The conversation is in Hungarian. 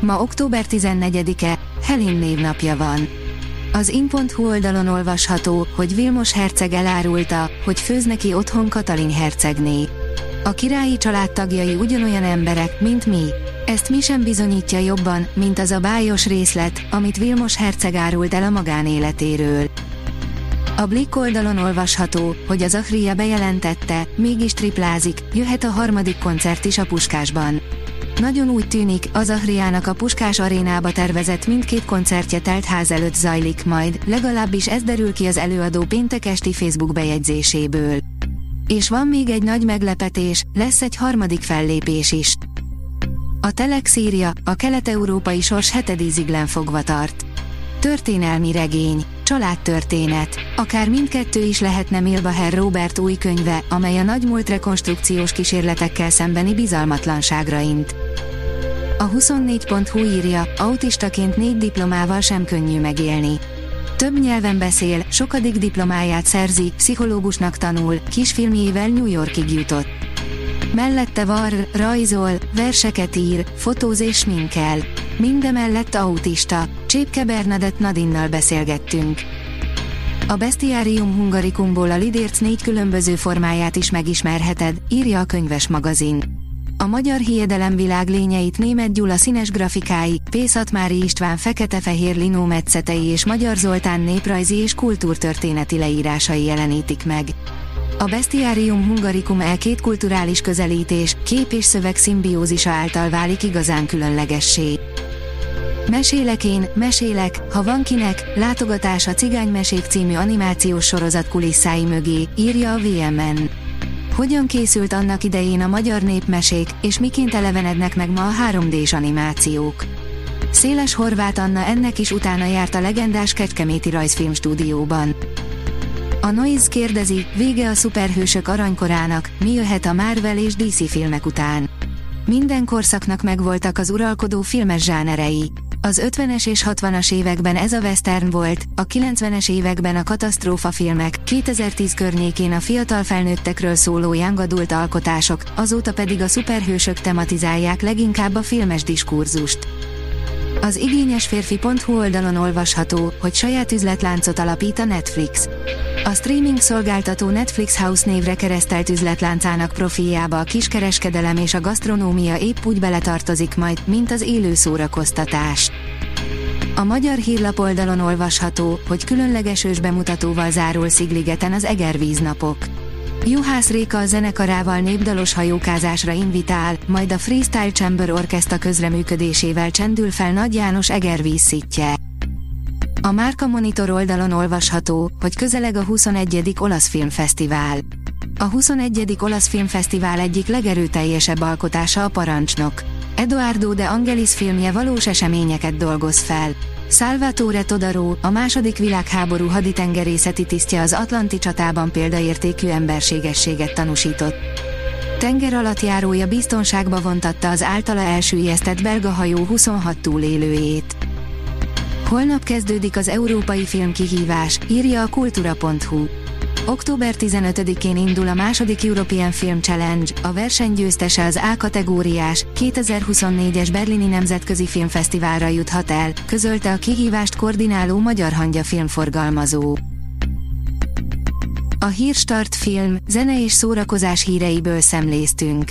Ma október 14-e, Helin névnapja van. Az in.hu oldalon olvasható, hogy Vilmos herceg elárulta, hogy főz neki otthon Katalin hercegné. A királyi család tagjai ugyanolyan emberek, mint mi. Ezt mi sem bizonyítja jobban, mint az a bájos részlet, amit Vilmos herceg árult el a magánéletéről. A Blick oldalon olvasható, hogy az Achria bejelentette, mégis triplázik, jöhet a harmadik koncert is a Puskásban. Nagyon úgy tűnik, az Ahriának a Puskás arénába tervezett mindkét koncertje telt ház előtt zajlik majd, legalábbis ez derül ki az előadó péntek esti Facebook bejegyzéséből. És van még egy nagy meglepetés, lesz egy harmadik fellépés is. A Telex írja, a kelet-európai sors hetedíziglen fogva tart. Történelmi regény, családtörténet, akár mindkettő is lehetne Milbaher Robert új könyve, amely a nagymúlt rekonstrukciós kísérletekkel szembeni bizalmatlanságra int. A 24.hu írja, autistaként négy diplomával sem könnyű megélni. Több nyelven beszél, sokadik diplomáját szerzi, pszichológusnak tanul, kisfilmjével New Yorkig jutott. Mellette var, rajzol, verseket ír, fotóz és minkel. Mindemellett autista, Csépke Bernadett Nadinnal beszélgettünk. A Bestiarium Hungaricumból a Lidérc négy különböző formáját is megismerheted, írja a könyves magazin. A magyar hiedelem világ lényeit német Gyula színes grafikái, Pészatmári István fekete-fehér linó metszetei és Magyar Zoltán néprajzi és kultúrtörténeti leírásai jelenítik meg. A Bestiarium Hungaricum el két kulturális közelítés, kép és szöveg szimbiózisa által válik igazán különlegessé. Mesélek én, mesélek, ha van kinek, látogatás a Cigánymesék című animációs sorozat kulisszái mögé, írja a VMN. Hogyan készült annak idején a magyar népmesék, és miként elevenednek meg ma a 3D-s animációk? Széles Horváth Anna ennek is utána járt a legendás Kecskeméti rajzfilmstúdióban. A Noise kérdezi, vége a szuperhősök aranykorának, mi jöhet a Marvel és DC filmek után. Minden korszaknak megvoltak az uralkodó filmes zsánerei. Az 50-es és 60-as években ez a western volt, a 90-es években a katasztrófa filmek, 2010 környékén a fiatal felnőttekről szóló young adult alkotások, azóta pedig a szuperhősök tematizálják leginkább a filmes diskurzust. Az igényes férfi.hu oldalon olvasható, hogy saját üzletláncot alapít a Netflix. A streaming szolgáltató Netflix House névre keresztelt üzletláncának profiába a kiskereskedelem és a gasztronómia épp úgy beletartozik majd, mint az élő szórakoztatás. A magyar hírlap oldalon olvasható, hogy különleges ős bemutatóval zárul Szigligeten az Egervíz napok. Juhász Réka a zenekarával népdalos hajókázásra invitál, majd a Freestyle Chamber Orkestra közreműködésével csendül fel Nagy János Egervíz szitje. A Márka Monitor oldalon olvasható, hogy közeleg a 21. Olasz Filmfesztivál. A 21. Olasz Filmfesztivál egyik legerőteljesebb alkotása a parancsnok. Eduardo de Angelis filmje valós eseményeket dolgoz fel. Salvatore Todaro, a második világháború haditengerészeti tisztje az Atlanti csatában példaértékű emberségességet tanúsított. Tenger alattjárója biztonságba vontatta az általa elsüllyesztett belga hajó 26 túlélőjét. Holnap kezdődik az Európai Filmkihívás, írja a kultura.hu. Október 15-én indul a második European Film Challenge, a verseny győztese az A kategóriás, 2024-es Berlini Nemzetközi Filmfesztiválra juthat el, közölte a kihívást koordináló Magyar Hangya filmforgalmazó. A Hírstart film, zene és szórakozás híreiből szemléztünk.